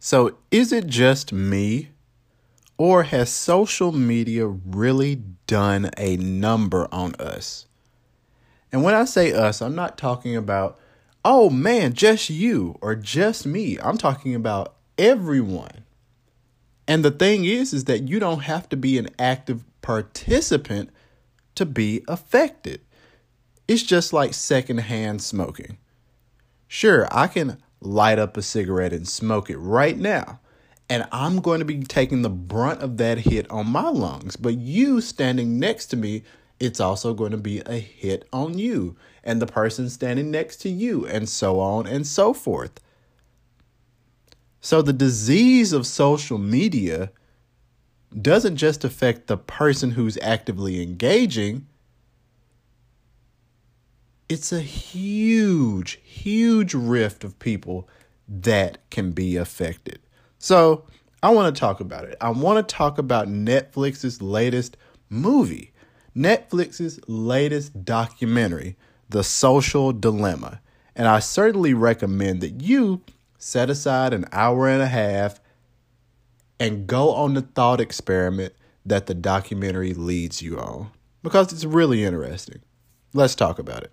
So, is it just me? Or has social media really done a number on us? And when I say us, I'm not talking about, oh man, just you or just me. I'm talking about everyone. And the thing is, is that you don't have to be an active participant to be affected. It's just like secondhand smoking. Sure, I can light up a cigarette and smoke it right now. And I'm going to be taking the brunt of that hit on my lungs. But you standing next to me, it's also going to be a hit on you and the person standing next to you, and so on and so forth. So the disease of social media doesn't just affect the person who's actively engaging, it's a huge, huge rift of people that can be affected. So I want to talk about it. I want to talk about Netflix's latest movie, Netflix's latest documentary, The Social Dilemma. And I certainly recommend that you set aside an hour and a half and go on the thought experiment that the documentary leads you on because it's really interesting. Let's talk about it.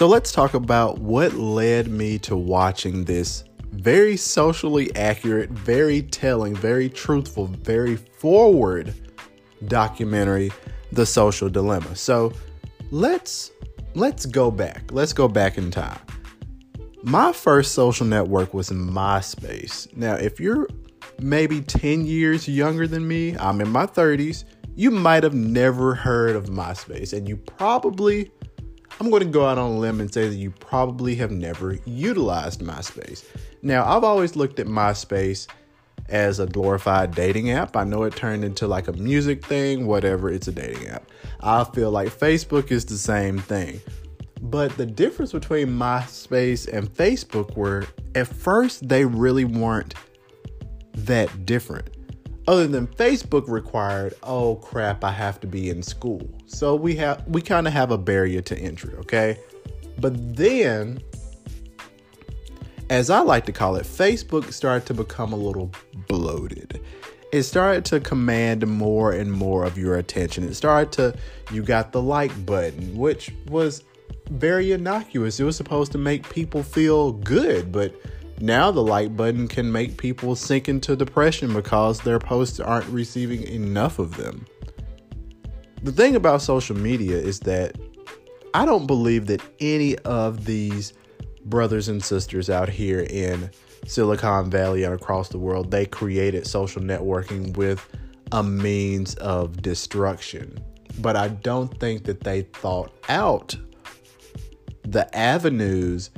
So let's talk about what led me to watching this very socially accurate, very telling, very truthful, very forward documentary, The Social Dilemma. So let's let's go back. Let's go back in time. My first social network was MySpace. Now, if you're maybe 10 years younger than me, I'm in my 30s, you might have never heard of MySpace and you probably I'm going to go out on a limb and say that you probably have never utilized MySpace. Now, I've always looked at MySpace as a glorified dating app. I know it turned into like a music thing, whatever, it's a dating app. I feel like Facebook is the same thing. But the difference between MySpace and Facebook were at first they really weren't that different other than Facebook required, oh crap, I have to be in school. So we have we kind of have a barrier to entry, okay? But then as I like to call it, Facebook started to become a little bloated. It started to command more and more of your attention. It started to you got the like button, which was very innocuous. It was supposed to make people feel good, but now the like button can make people sink into depression because their posts aren't receiving enough of them. The thing about social media is that I don't believe that any of these brothers and sisters out here in Silicon Valley and across the world, they created social networking with a means of destruction. But I don't think that they thought out the avenues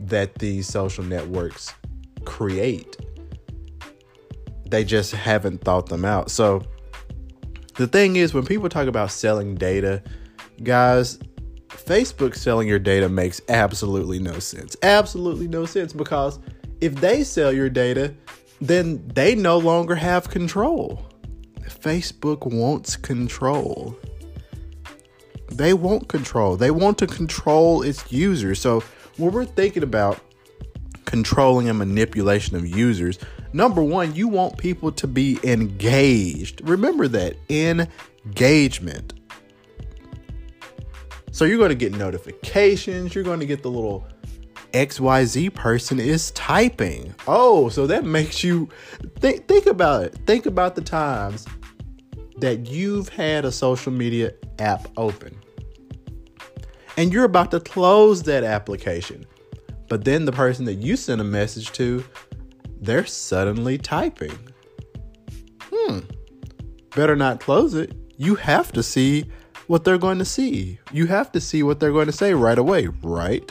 that these social networks create. They just haven't thought them out. So the thing is, when people talk about selling data, guys, Facebook selling your data makes absolutely no sense. Absolutely no sense because if they sell your data, then they no longer have control. Facebook wants control. They want control. They want to control its users. So when we're thinking about controlling and manipulation of users, number one, you want people to be engaged. Remember that engagement. So you're going to get notifications, you're going to get the little XYZ person is typing. Oh, so that makes you think think about it. Think about the times that you've had a social media app open and you're about to close that application. But then the person that you sent a message to, they're suddenly typing. Hmm. Better not close it. You have to see what they're going to see. You have to see what they're going to say right away, right?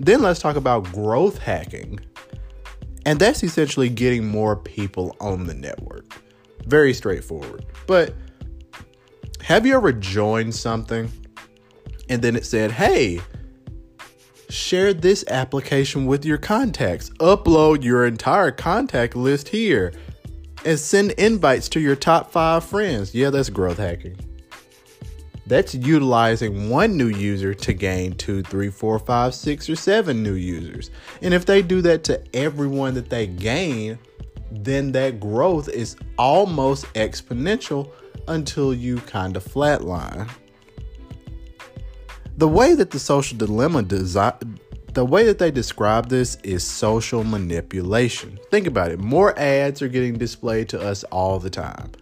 Then let's talk about growth hacking. And that's essentially getting more people on the network. Very straightforward. But have you ever joined something and then it said, hey, share this application with your contacts, upload your entire contact list here, and send invites to your top five friends? Yeah, that's growth hacking. That's utilizing one new user to gain two, three, four, five, six, or seven new users. And if they do that to everyone that they gain, then that growth is almost exponential until you kind of flatline. The way that the social dilemma design the way that they describe this is social manipulation. Think about it. More ads are getting displayed to us all the time.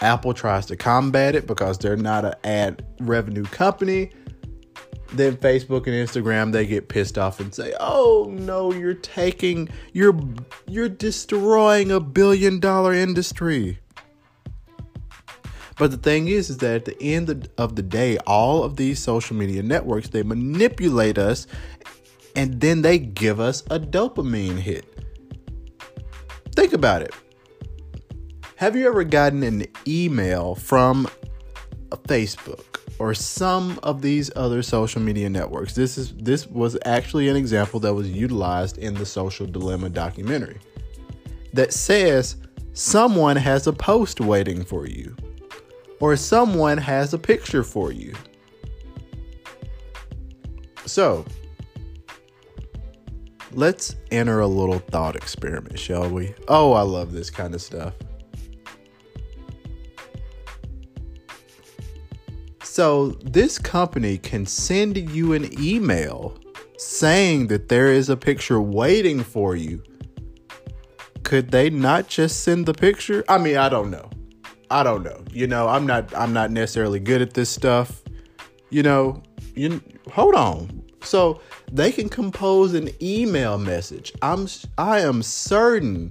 Apple tries to combat it because they're not an ad revenue company. Then Facebook and Instagram they get pissed off and say, "Oh no, you're taking you're you're destroying a billion dollar industry." But the thing is, is that at the end of the day, all of these social media networks they manipulate us, and then they give us a dopamine hit. Think about it. Have you ever gotten an email from Facebook or some of these other social media networks? This is this was actually an example that was utilized in the Social Dilemma documentary that says someone has a post waiting for you or someone has a picture for you. So, let's enter a little thought experiment, shall we? Oh, I love this kind of stuff. So, this company can send you an email saying that there is a picture waiting for you. Could they not just send the picture? I mean, I don't know. I don't know. You know, I'm not I'm not necessarily good at this stuff. You know, you hold on. So, they can compose an email message. I'm I am certain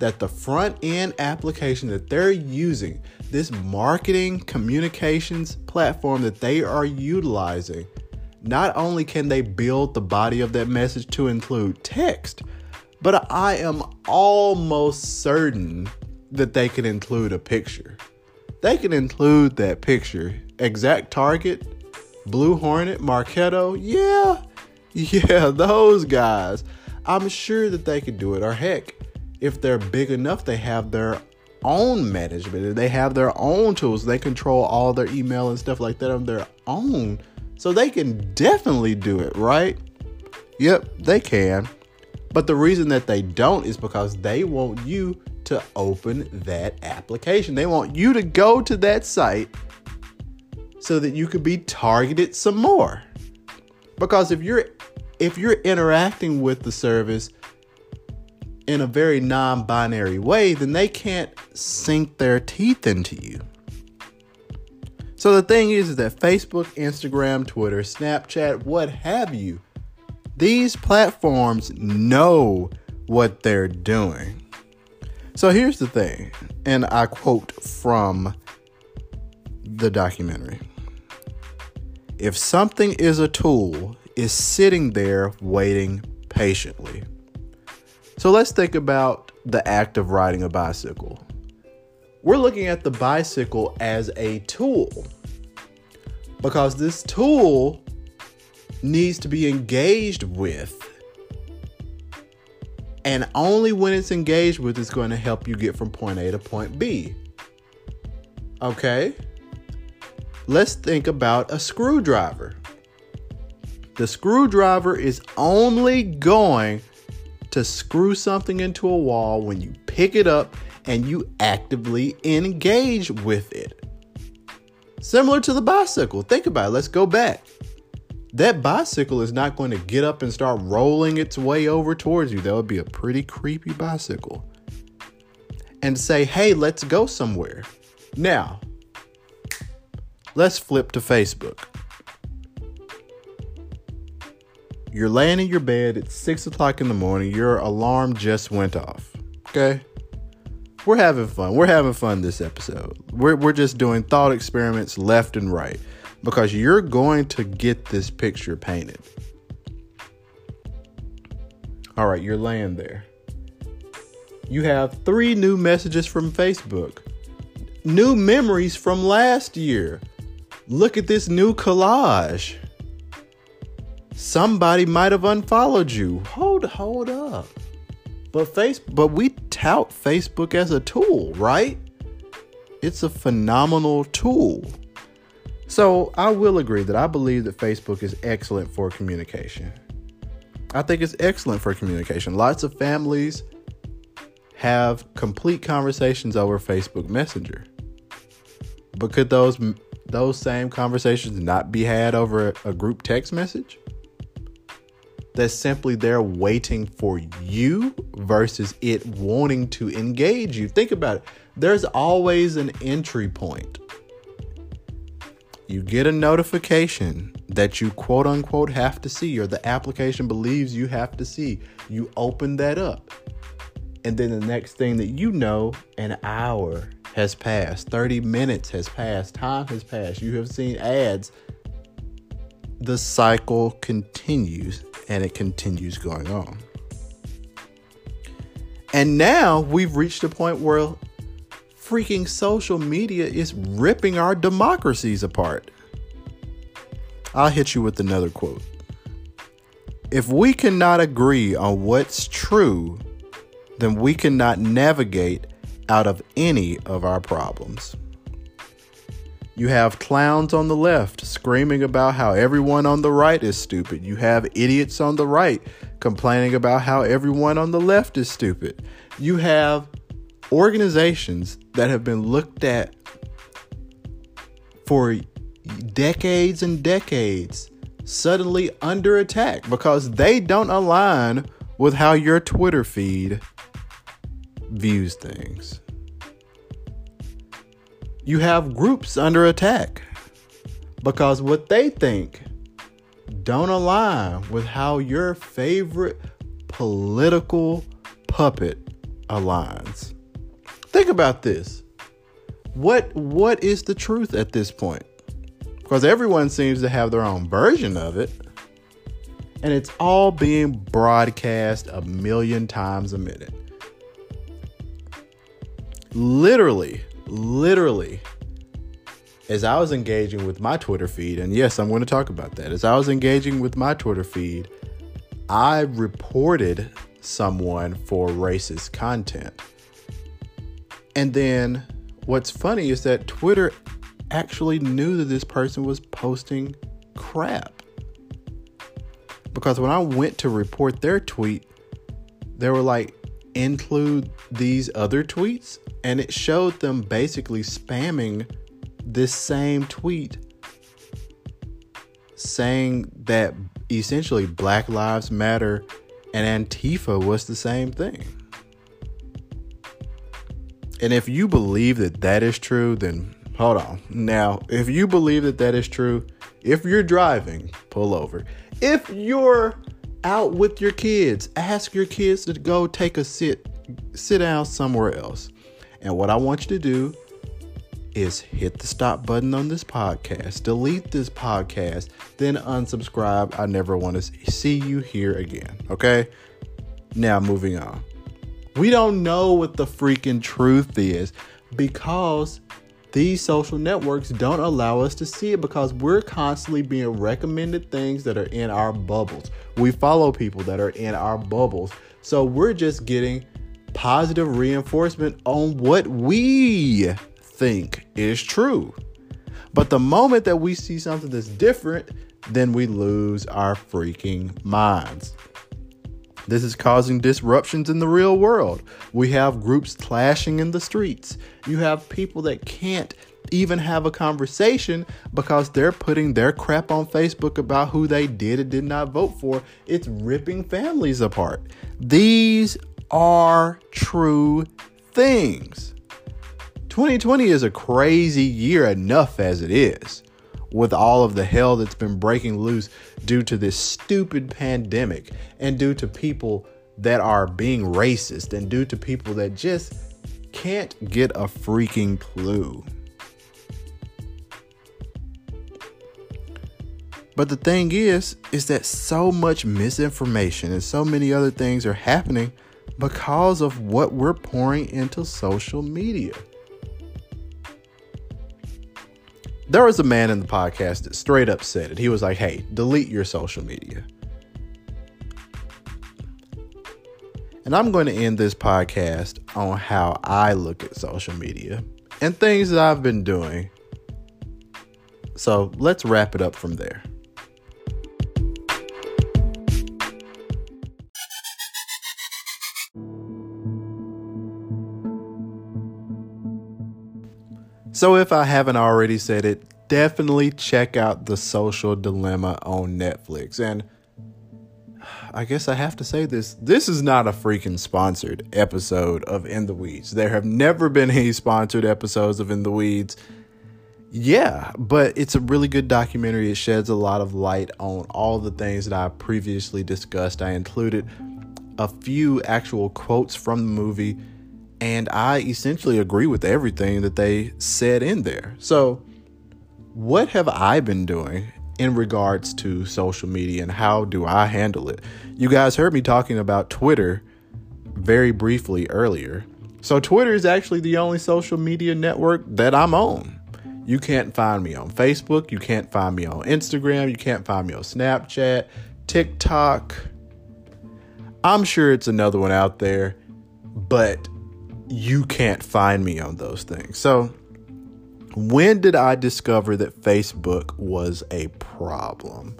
that the front end application that they're using this marketing communications platform that they are utilizing, not only can they build the body of that message to include text, but I am almost certain that they can include a picture. They can include that picture. ExactTarget, Blue Hornet, Marketo, yeah, yeah, those guys. I'm sure that they could do it. Or heck, if they're big enough, they have their own management. They have their own tools. They control all their email and stuff like that on their own. So they can definitely do it, right? Yep, they can. But the reason that they don't is because they want you to open that application. They want you to go to that site so that you could be targeted some more. Because if you're if you're interacting with the service in a very non binary way, then they can't sink their teeth into you. So the thing is, is that Facebook, Instagram, Twitter, Snapchat, what have you, these platforms know what they're doing. So here's the thing, and I quote from the documentary If something is a tool, is sitting there waiting patiently. So let's think about the act of riding a bicycle. We're looking at the bicycle as a tool because this tool needs to be engaged with. And only when it's engaged with is going to help you get from point A to point B. Okay? Let's think about a screwdriver. The screwdriver is only going to screw something into a wall when you pick it up and you actively engage with it. Similar to the bicycle. Think about it. Let's go back. That bicycle is not going to get up and start rolling its way over towards you. That would be a pretty creepy bicycle. And say, hey, let's go somewhere. Now, let's flip to Facebook. You're laying in your bed, it's six o'clock in the morning, your alarm just went off. Okay? We're having fun. We're having fun this episode. We're, we're just doing thought experiments left and right because you're going to get this picture painted. All right, you're laying there. You have three new messages from Facebook, new memories from last year. Look at this new collage. Somebody might have unfollowed you. Hold, hold up. But face, but we tout Facebook as a tool, right? It's a phenomenal tool. So I will agree that I believe that Facebook is excellent for communication. I think it's excellent for communication. Lots of families have complete conversations over Facebook Messenger. But could those those same conversations not be had over a group text message? That's simply there waiting for you versus it wanting to engage you. Think about it. There's always an entry point you get a notification that you quote unquote have to see, or the application believes you have to see. You open that up. And then the next thing that you know, an hour has passed, 30 minutes has passed, time has passed. You have seen ads. The cycle continues and it continues going on. And now we've reached a point where freaking social media is ripping our democracies apart. I'll hit you with another quote. If we cannot agree on what's true, then we cannot navigate out of any of our problems. You have clowns on the left screaming about how everyone on the right is stupid. You have idiots on the right complaining about how everyone on the left is stupid. You have organizations that have been looked at for decades and decades suddenly under attack because they don't align with how your Twitter feed views things. You have groups under attack because what they think don't align with how your favorite political puppet aligns. Think about this. What what is the truth at this point? Because everyone seems to have their own version of it. And it's all being broadcast a million times a minute. Literally, literally, as I was engaging with my Twitter feed, and yes, I'm going to talk about that. As I was engaging with my Twitter feed, I reported someone for racist content. And then what's funny is that Twitter actually knew that this person was posting crap. Because when I went to report their tweet, they were like, include these other tweets. And it showed them basically spamming this same tweet saying that essentially Black Lives Matter and Antifa was the same thing. And if you believe that that is true, then hold on. Now, if you believe that that is true, if you're driving, pull over. If you're out with your kids, ask your kids to go take a sit, sit down somewhere else. And what I want you to do is hit the stop button on this podcast, delete this podcast, then unsubscribe. I never want to see you here again. Okay? Now, moving on. We don't know what the freaking truth is because these social networks don't allow us to see it because we're constantly being recommended things that are in our bubbles. We follow people that are in our bubbles. So we're just getting positive reinforcement on what we think is true. But the moment that we see something that's different, then we lose our freaking minds. This is causing disruptions in the real world. We have groups clashing in the streets. You have people that can't even have a conversation because they're putting their crap on Facebook about who they did and did not vote for. It's ripping families apart. These are true things. 2020 is a crazy year enough as it is with all of the hell that's been breaking loose due to this stupid pandemic and due to people that are being racist and due to people that just can't get a freaking clue. But the thing is, is that so much misinformation and so many other things are happening because of what we're pouring into social media. There was a man in the podcast that straight up said it. He was like, hey, delete your social media. And I'm going to end this podcast on how I look at social media and things that I've been doing. So let's wrap it up from there. So, if I haven't already said it, definitely check out The Social Dilemma on Netflix. And I guess I have to say this this is not a freaking sponsored episode of In the Weeds. There have never been any sponsored episodes of In the Weeds. Yeah, but it's a really good documentary. It sheds a lot of light on all the things that I previously discussed. I included a few actual quotes from the movie and I essentially agree with everything that they said in there. So, what have I been doing in regards to social media and how do I handle it? You guys heard me talking about Twitter very briefly earlier. So, Twitter is actually the only social media network that I'm on. You can't find me on Facebook. You can't find me on Instagram. You can't find me on Snapchat, TikTok. I'm sure it's another one out there, but you can't find me on those things. So, when did I discover that Facebook was a problem?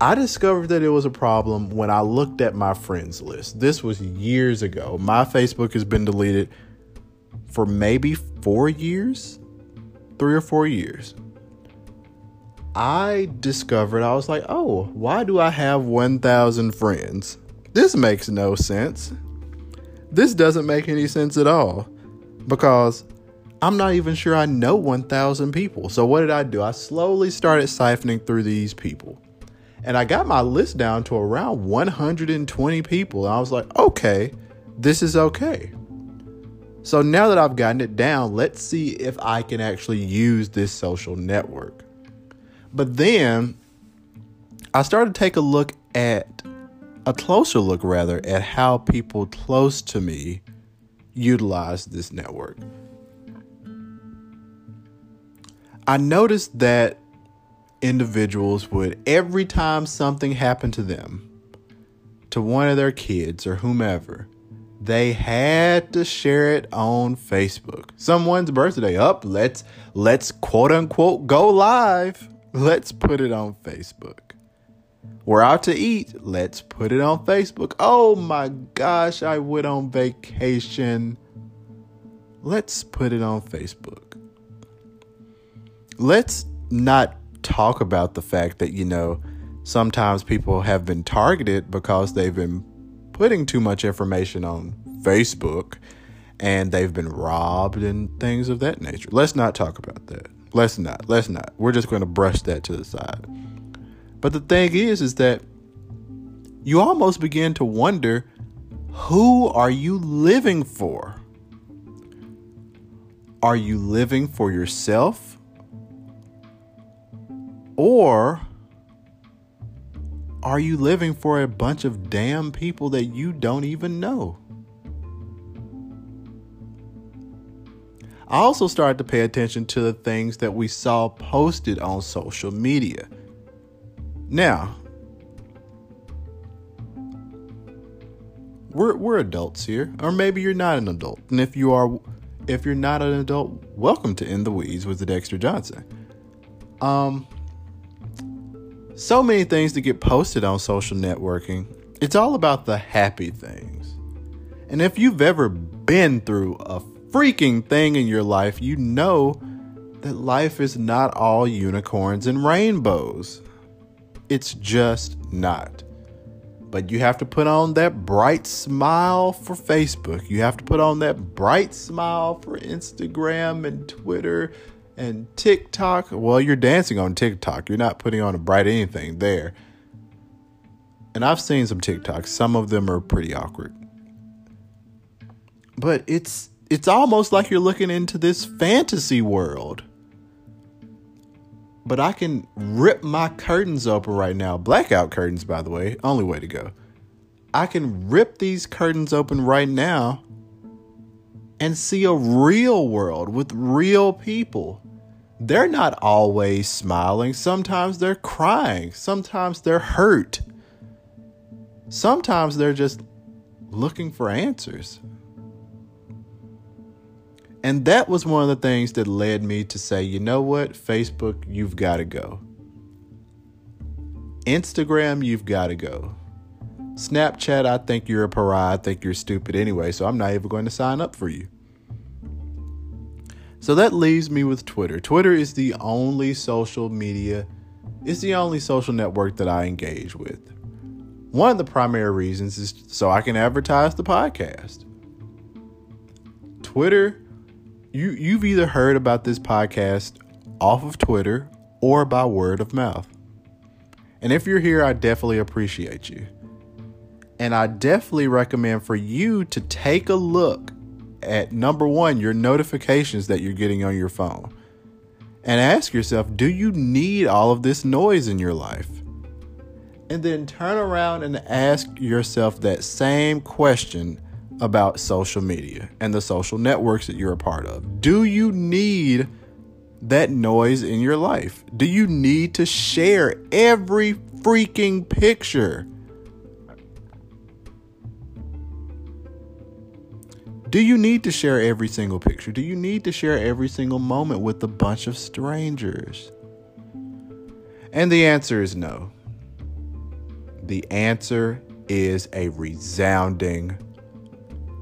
I discovered that it was a problem when I looked at my friends list. This was years ago. My Facebook has been deleted for maybe four years, three or four years. I discovered, I was like, oh, why do I have 1,000 friends? This makes no sense. This doesn't make any sense at all because I'm not even sure I know 1,000 people. So, what did I do? I slowly started siphoning through these people. And I got my list down to around 120 people. And I was like, okay, this is okay. So, now that I've gotten it down, let's see if I can actually use this social network. But then I started to take a look at a closer look rather at how people close to me utilize this network. I noticed that individuals would, every time something happened to them, to one of their kids or whomever, they had to share it on Facebook. Someone's birthday up, let's let's quote unquote go live. Let's put it on Facebook. We're out to eat. Let's put it on Facebook. Oh my gosh, I went on vacation. Let's put it on Facebook. Let's not talk about the fact that, you know, sometimes people have been targeted because they've been putting too much information on Facebook and they've been robbed and things of that nature. Let's not talk about that. Let's not. Let's not. We're just going to brush that to the side. But the thing is, is that you almost begin to wonder who are you living for? Are you living for yourself? Or are you living for a bunch of damn people that you don't even know? I also started to pay attention to the things that we saw posted on social media. Now, we're we're adults here, or maybe you're not an adult. And if you are if you're not an adult, welcome to In the Weeds with the Dexter Johnson. Um so many things to get posted on social networking. It's all about the happy things. And if you've ever been through a freaking thing in your life, you know that life is not all unicorns and rainbows. It's just not. But you have to put on that bright smile for Facebook. You have to put on that bright smile for Instagram and Twitter and TikTok. Well, you're dancing on TikTok. You're not putting on a bright anything there. And I've seen some TikToks. Some of them are pretty awkward. but it's it's almost like you're looking into this fantasy world. But I can rip my curtains open right now. Blackout curtains, by the way, only way to go. I can rip these curtains open right now and see a real world with real people. They're not always smiling. Sometimes they're crying. Sometimes they're hurt. Sometimes they're just looking for answers. And that was one of the things that led me to say, you know what, Facebook, you've got to go. Instagram, you've got to go. Snapchat, I think you're a pariah. I think you're stupid anyway, so I'm not even going to sign up for you. So that leaves me with Twitter. Twitter is the only social media, it's the only social network that I engage with. One of the primary reasons is so I can advertise the podcast. Twitter you you've either heard about this podcast off of Twitter or by word of mouth. And if you're here, I definitely appreciate you. And I definitely recommend for you to take a look at number one, your notifications that you're getting on your phone. And ask yourself, do you need all of this noise in your life? And then turn around and ask yourself that same question about social media and the social networks that you're a part of. Do you need that noise in your life? Do you need to share every freaking picture? Do you need to share every single picture? Do you need to share every single moment with a bunch of strangers? And the answer is no. The answer is a resounding